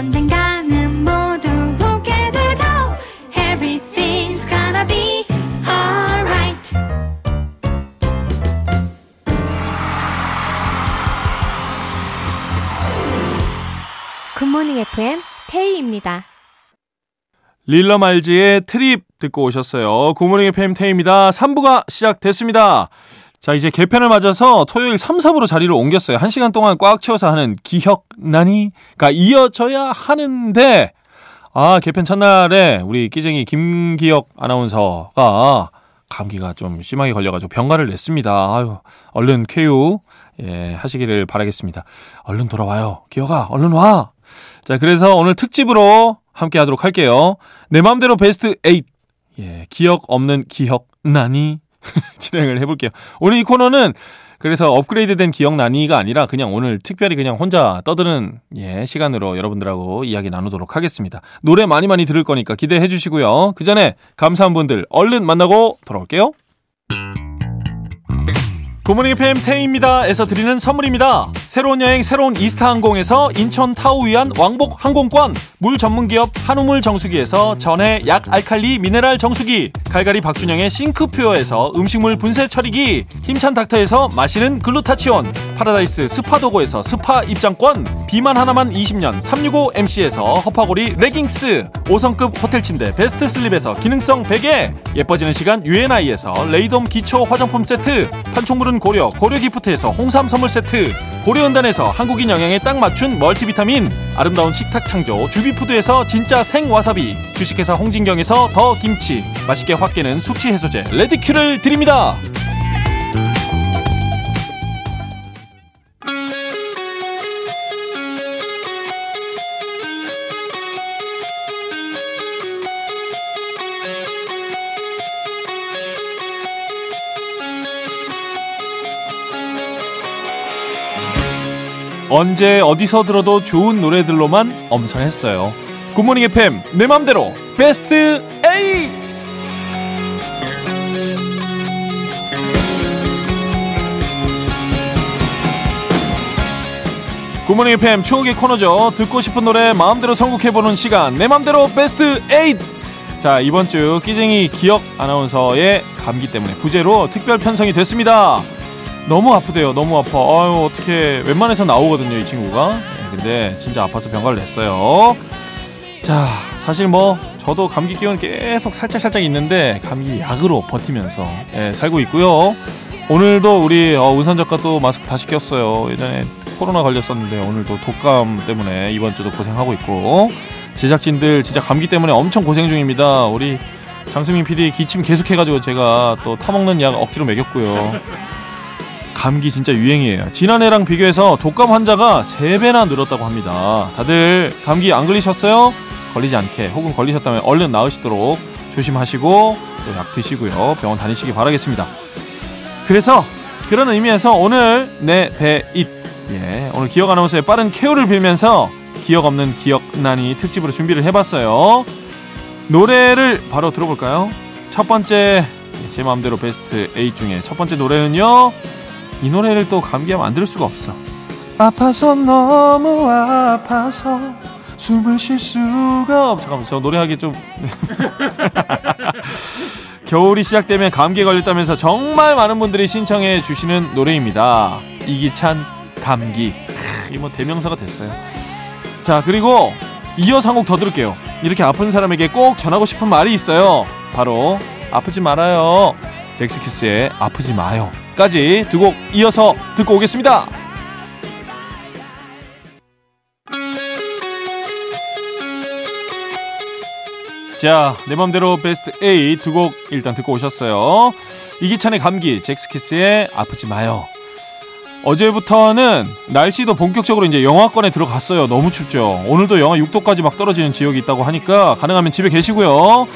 언젠가는 모두 웃게 되죠 Everything's gonna be alright 굿모닝 FM 테이입니다 릴러말즈의 Trip 듣고 오셨어요. 굿모닝 FM 테이입니다. 3부가 시작됐습니다. 자, 이제 개편을 맞아서 토요일 3, 4부로 자리를 옮겼어요. 1시간 동안 꽉 채워서 하는 기억나니가 이어져야 하는데, 아, 개편 첫날에 우리 끼쟁이 김기혁 아나운서가 감기가 좀 심하게 걸려가지고 병가를 냈습니다. 아유, 얼른 쾌유, 예, 하시기를 바라겠습니다. 얼른 돌아와요. 기혁아, 얼른 와! 자, 그래서 오늘 특집으로 함께 하도록 할게요. 내 맘대로 베스트 8. 예, 기억 없는 기억 나니 진행을 해볼게요. 오늘 이 코너는 그래서 업그레이드된 기억 나니가 아니라 그냥 오늘 특별히 그냥 혼자 떠드는 예, 시간으로 여러분들하고 이야기 나누도록 하겠습니다. 노래 많이 많이 들을 거니까 기대해 주시고요. 그 전에 감사한 분들 얼른 만나고 돌아올게요. 굿모닝 FM 테이입니다에서 드리는 선물입니다. 새로운 여행 새로운 이스타항공에서 인천 타오위안 왕복 항공권 물 전문기업 한우물 정수기에서 전해 약 알칼리 미네랄 정수기 갈갈이 박준형의 싱크퓨어에서 음식물 분쇄 처리기 힘찬 닥터에서 마시는 글루타치온 파라다이스 스파도고에서 스파 입장권 비만 하나만 20년 365MC에서 허파고리 레깅스 5성급 호텔 침대 베스트 슬립에서 기능성 베개 예뻐지는 시간 유엔아이에서 레이돔 기초 화장품 세트 판촉물은 고려 고려 기프트에서 홍삼 선물 세트. 고려은단에서 한국인 영양에 딱 맞춘 멀티비타민. 아름다운 식탁 창조 주비푸드에서 진짜 생와사비. 주식회사 홍진경에서 더 김치. 맛있게 확 깨는 숙취 해소제 레드큐를 드립니다 언제 어디서 들어도 좋은 노래들로만 엄선했어요. 굿모닝 FM 내 맘대로 베스트 8 굿모닝 FM 추억의 코너죠. 듣고 싶은 노래 마음대로 선곡해보는 시간 내 맘대로 베스트 8자 이번 주 끼쟁이 기억 아나운서의 감기 때문에 부재로 특별 편성이 됐습니다. 너무 아프대요. 너무 아파. 아유, 어떻게 웬만해서 나오거든요, 이 친구가. 네, 근데 진짜 아파서 병가를 냈어요. 자, 사실 뭐 저도 감기 기운 계속 살짝 살짝 있는데 감기 약으로 버티면서 예, 살고 있고요. 오늘도 우리 어, 운선 작가 또 마스크 다시 꼈어요. 예전에 코로나 걸렸었는데 오늘도 독감 때문에 이번 주도 고생하고 있고 제작진들 진짜 감기 때문에 엄청 고생 중입니다. 우리 장승민 PD 기침 계속해가지고 제가 또 타먹는 약 억지로 먹였고요. 감기 진짜 유행이에요. 지난해랑 비교해서 독감 환자가 3배나 늘었다고 합니다. 다들 감기 안 걸리셨어요? 걸리지 않게 혹은 걸리셨다면 얼른 나으시도록 조심하시고 또 약 드시고요. 병원 다니시기 바라겠습니다. 그래서 그런 의미에서 오늘 내 배잇 예, 오늘 기억 아나운서의 빠른 케어를 빌면서 기억 없는 기억난이 특집으로 준비를 해봤어요. 노래를 바로 들어볼까요? 첫 번째 제 마음대로 베스트 8 중에 첫 번째 노래는요. 이 노래를 또 감기하면 안 들을 수가 없어. 아파서 너무 아파서 숨을 쉴 수가 없. 잠깐만 저 노래하기 좀. 겨울이 시작되면 감기에 걸렸다면서 정말 많은 분들이 신청해 주시는 노래입니다. 이기찬 감기. 이뭐 대명사가 됐어요. 자 그리고 이어서 한 곡 더 들을게요. 이렇게 아픈 사람에게 꼭 전하고 싶은 말이 있어요. 바로 아프지 말아요. 잭스키스의 아프지 마요. 까지 두 곡 이어서 듣고 오겠습니다. 자, 내 맘대로 베스트 A 두 곡 일단 듣고 오셨어요. 이기찬의 감기, 잭스키스의 아프지 마요. 어제부터는 날씨도 본격적으로 이제 영하권에 들어갔어요. 너무 춥죠. 오늘도 영하 6도까지 막 떨어지는 지역이 있다고 하니까 가능하면 집에 계시고요.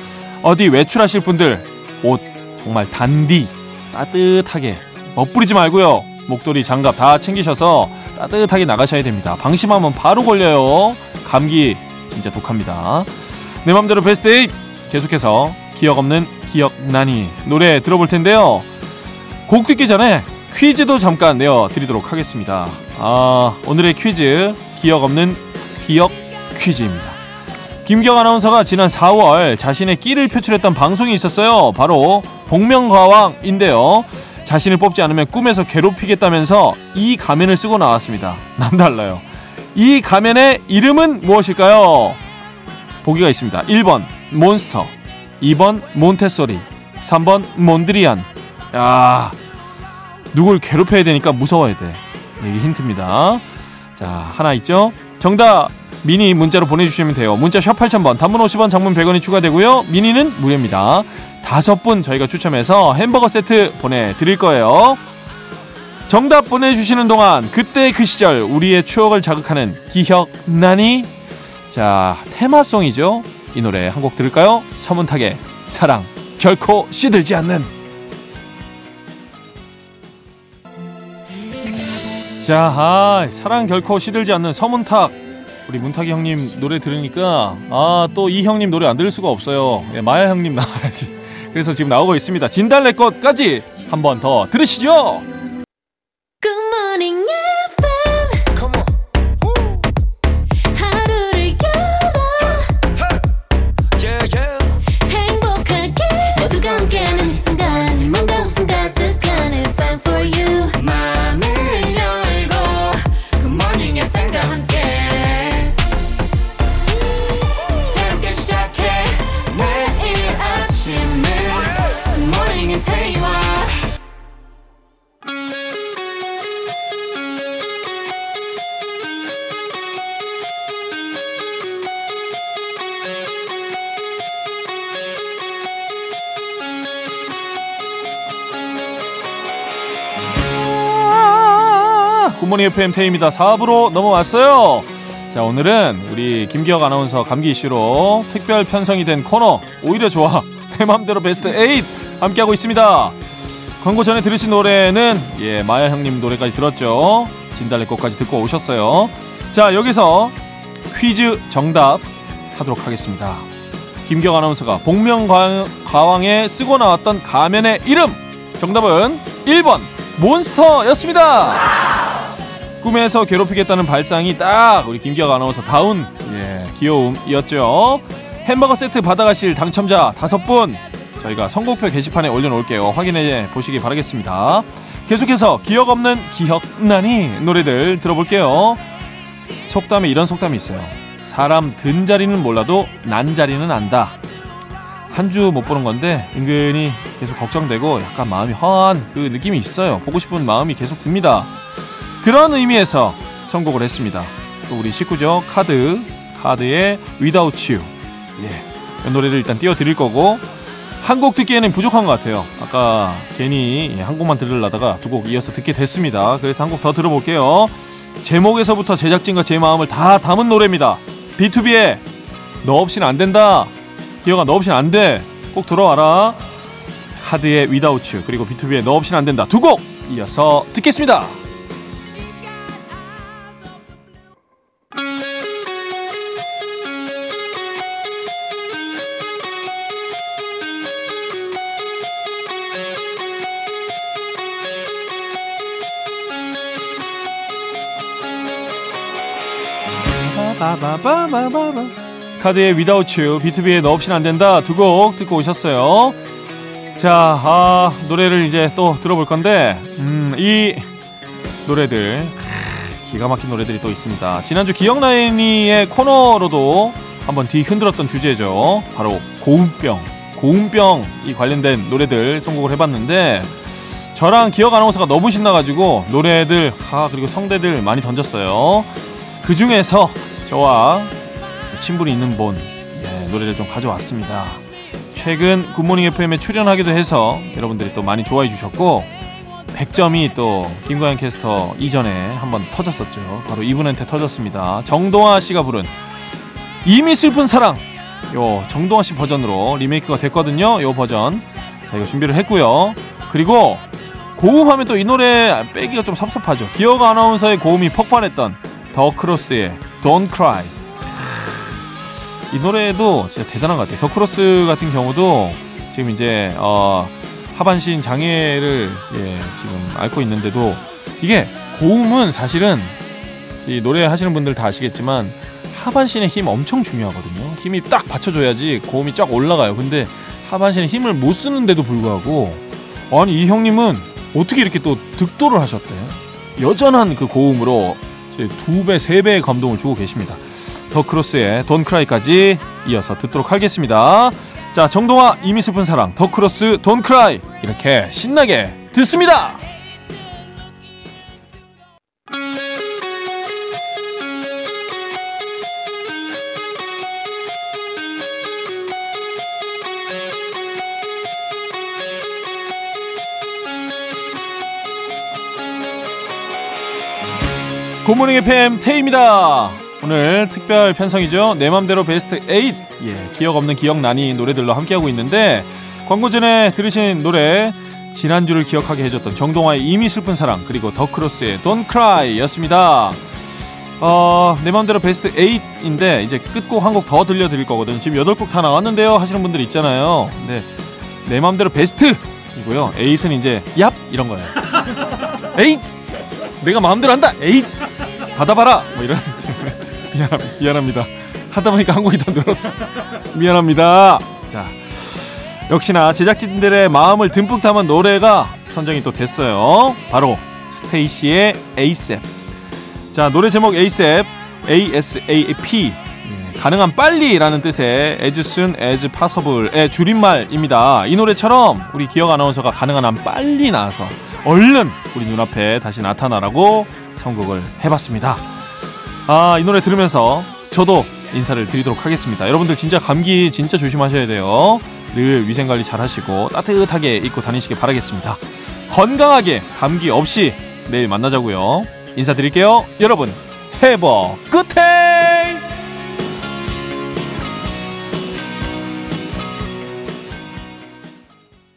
어디 외출하실 분들 옷 정말 단디 따뜻하게 멋부리지 말고요. 목도리, 장갑 다 챙기셔서 따뜻하게 나가셔야 됩니다. 방심하면 바로 걸려요. 감기 진짜 독합니다. 내 맘대로 베스트 8 계속해서 기억 없는 기억 나니 노래 들어볼 텐데요. 곡 듣기 전에 퀴즈도 잠깐 내어 드리도록 하겠습니다. 아, 오늘의 퀴즈 기억 없는 기억 퀴즈입니다. 김경 아나운서가 지난 4월 자신의 끼를 표출했던 방송이 있었어요. 바로 복면가왕인데요. 자신을 뽑지 않으면 꿈에서 괴롭히겠다면서 이 가면을 쓰고 나왔습니다. 남달라요. 이 가면의 이름은 무엇일까요? 보기가 있습니다. 1번 몬스터, 2번 몬테소리, 3번 몬드리안. 야, 누굴 괴롭혀야 되니까 무서워야 돼. 이게 힌트입니다. 자, 하나 있죠? 정답 미니 문자로 보내주시면 돼요. 문자 샵 8000번, 단문 50원, 장문 100원이 추가되고요. 미니는 무료입니다. 다섯 분 저희가 추첨해서 햄버거 세트 보내드릴 거예요. 정답 보내주시는 동안 그때 그 시절 우리의 추억을 자극하는 기억나니? 자, 테마송이죠. 이 노래 한 곡 들을까요? 서문탁의 사랑 결코 시들지 않는 자, 아, 사랑 결코 시들지 않는 서문탁 우리 문탁이 형님 노래 들으니까 아 또 이 형님 노래 안 들을 수가 없어요. 예, 마야 형님 나와야지. 그래서 지금 나오고 있습니다. 진달래 꽃까지 한 번 더 들으시죠. 굿모닝 FM 태입니다. 4부로 넘어왔어요. 자, 오늘은 우리 김기혁 아나운서 감기 이슈로 특별 편성이 된 코너 오히려 좋아 내 맘대로 베스트 8 함께하고 있습니다. 광고 전에 들으신 노래는 예 마야 형님 노래까지 들었죠. 진달래꽃까지 듣고 오셨어요. 자 여기서 퀴즈 정답 하도록 하겠습니다. 김기혁 아나운서가 복면가왕에 쓰고 나왔던 가면의 이름 정답은 1번 몬스터였습니다. 꿈에서 괴롭히겠다는 발상이 딱 우리 김기혁 아나운서 다운 예, 귀여움이었죠. 햄버거 세트 받아가실 당첨자 다섯 분 저희가 선곡표 게시판에 올려놓을게요. 확인해 보시기 바라겠습니다. 계속해서 기억 없는 기억나니 노래들 들어볼게요. 속담에 이런 속담이 있어요. 사람 든 자리는 몰라도 난 자리는 안다. 한 주 못 보는 건데 은근히 계속 걱정되고 약간 마음이 허한 그 느낌이 있어요. 보고 싶은 마음이 계속 듭니다. 그런 의미에서 선곡을 했습니다. 또 우리 식구죠. 카드. 카드의 Without You. 예. 이 노래를 일단 띄워드릴 거고, 한 곡 듣기에는 부족한 것 같아요. 아까 괜히 한 곡만 들으려다가 두 곡 이어서 듣게 됐습니다. 그래서 한 곡 더 들어볼게요. 제목에서부터 제작진과 제 마음을 다 담은 노래입니다. B2B의 너 없이는 안 된다. 기어가 너 없이는 안 돼. 꼭 들어와라. 카드의 Without You 그리고 B2B의 너 없이는 안 된다. 두 곡 이어서 듣겠습니다. 바바바바바바 카드의 Without You, B2B의 너 없이는 안 된다 두 곡 듣고 오셨어요. 자, 아, 노래를 이제 또 들어볼 건데, 음, 이 노래들 기가 막힌 노래들이 또 있습니다. 지난주 기억나이니의 코너로도 한번 뒤 흔들었던 주제죠. 바로 고음병, 고음병이 관련된 노래들 선곡을 해봤는데 저랑 기억 아나운서가 너무 신나가지고 노래들, 아 그리고 성대들 많이 던졌어요. 그 중에서 저와 친분이 있는 본 예, 노래를 좀 가져왔습니다. 최근 굿모닝 FM에 출연하기도 해서 여러분들이 또 많이 좋아해 주셨고 100점이 또 김광현 캐스터 이전에 한번 터졌었죠. 바로 이분한테 터졌습니다. 정동아 씨가 부른 이미 슬픈 사랑 요 정동아 씨 버전으로 리메이크가 됐거든요. 요 버전 저희가 준비를 했고요. 그리고 고음하면 또 이 노래 빼기가 좀 섭섭하죠. 기억 아나운서의 고음이 폭발했던 더 크로스의 Don't Cry. 이 노래도 진짜 대단한 것 같아요. 더 크로스 같은 경우도 지금 이제 어, 하반신 장애를 예, 지금 앓고 있는데도 이게 고음은 사실은 이 노래 하시는 분들 다 아시겠지만 하반신의 힘 엄청 중요하거든요. 힘이 딱 받쳐줘야지 고음이 쫙 올라가요. 근데 하반신에 힘을 못 쓰는데도 불구하고 아니 이 형님은 어떻게 이렇게 또 득도를 하셨대? 여전한 그 고음으로 두 배, 세 배의 감동을 주고 계십니다. 더 크로스의 Don't Cry까지 이어서 듣도록 하겠습니다. 자, 정동하 이미 슬픈 사랑 더 크로스 Don't Cry 이렇게 신나게 듣습니다. 굿모닝 FM 테이입니다. 오늘 특별 편성이죠. 내 맘대로 베스트 8. 예, 기억 없는 기억나니 노래들로 함께하고 있는데 광고 전에 들으신 노래 지난주를 기억하게 해줬던 정동하의 이미 슬픈 사랑 그리고 더크로스의 Don't Cry 였습니다. 어, 내 맘대로 베스트 8인데 이제 끝곡 한 곡 더 들려드릴 거거든요. 지금 8곡 다 나왔는데요 하시는 분들 있잖아요. 근데 내 맘대로 베스트 이고요. 8은 이제 얍 이런 거예요. 8 내가 마음대로 한다. 8 받아봐라! 뭐 이런. 미안, 미안합니다. 하다 보니까 한 곡이 더 늘었어. 미안합니다. 자 역시나 제작진들의 마음을 듬뿍 담은 노래가 선정이 또 됐어요. 바로 스테이시의 ASAP 자 노래 제목 ASAP ASAP 예, 가능한 빨리라는 뜻의 as soon as possible의 줄임말입니다. 이 노래처럼 우리 기억 아나운서가 가능한 한 빨리 나와서 얼른 우리 눈앞에 다시 나타나라고 선곡을 해봤습니다. 아, 이 노래 들으면서 저도 인사를 드리도록 하겠습니다. 여러분들 진짜 감기 진짜 조심하셔야 돼요. 늘 위생관리 잘 하시고 따뜻하게 입고 다니시길 바라겠습니다. 건강하게 감기 없이 내일 만나자고요. 인사드릴게요. 여러분, 해버 끝에!